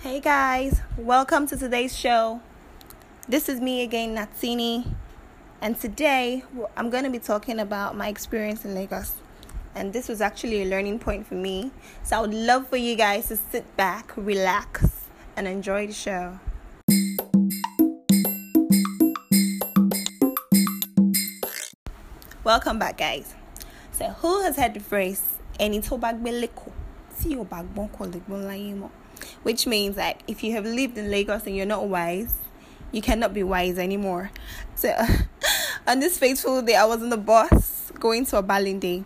Hey guys, welcome to today's show. This is me again, Natsini, and today I'm going to be talking about my experience in Lagos. And this was actually a learning point for me. So I would love for you guys to sit back, relax, and enjoy the show. Welcome back, guys. So, who has heard the phrase, ẹni tó bá gbé lẹ́kọ̀ọ́ kò? Which means that if you have lived in Lagos and you're not wise, you cannot be wise anymore. So, on this fateful day, I was on the bus going to Obalende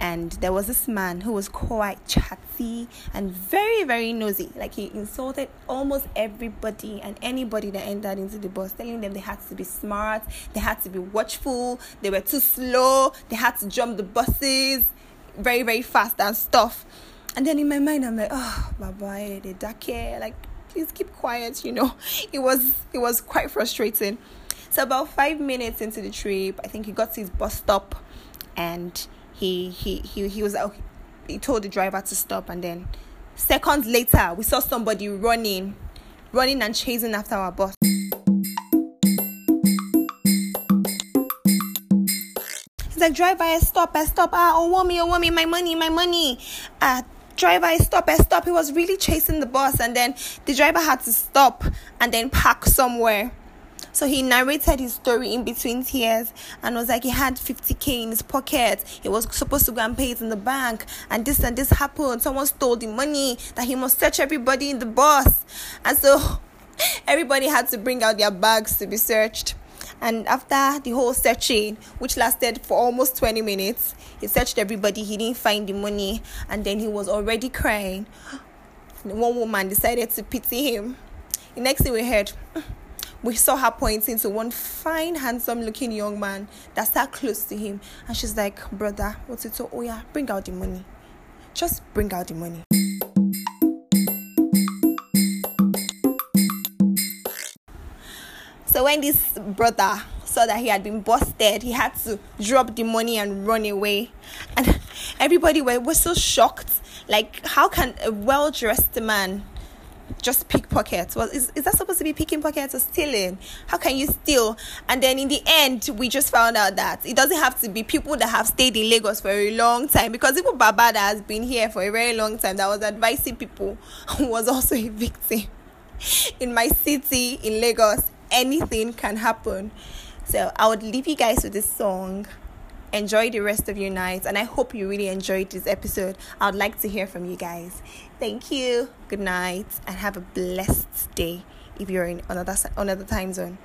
and there was this man who was quite chatty and very very nosy like he insulted almost everybody and anybody that entered into the bus telling them they had to be smart they had to be watchful they were too slow they had to jump the buses very very fast and stuff and then in my mind i'm like oh bye they dake like please keep quiet you know. It was it was quite frustrating. So about five minutes into the trip i think he got to his bus stop and he he he, he was he told the driver to stop. And then seconds later we saw somebody running running and chasing after our bus. He's like driver I stop I stop. Ah oh want me oh want me my money my money. Ah driver I stop I stop he was really chasing the bus and then the driver had to stop and then park somewhere so he narrated his story in between tears and was like he had 50k in his pocket. He was supposed to go and pay it in the bank, and this and this happened. Someone stole the money, that he must search everybody in the bus. And so everybody had to bring out their bags to be searched. And after the whole searching, which lasted for almost 20 minutes, he searched everybody, he didn't find the money, and then he was already crying. One woman decided to pity him. The next thing we heard, we saw her pointing to one fine, handsome looking young man that sat close to him. And she's like, Brother, what's it? Oh yeah, bring out the money. Just bring out the money. So, when this brother saw that he had been busted, he had to drop the money and run away. And everybody were, was so shocked. Like, how can a well dressed man just pickpockets. Well, is, is that supposed to be picking pockets or stealing? How can you steal? And then in the end, we just found out that it doesn't have to be people that have stayed in Lagos for a long time because even Baba that has been here for a very long time that was advising people was also a victim. In my city, in Lagos, anything can happen. So I would leave you guys with this song. Enjoy the rest of your night and i hope you really enjoyed this episode. I would like to hear from you guys. Thank you. Good night and have a blessed day if you're in another another time zone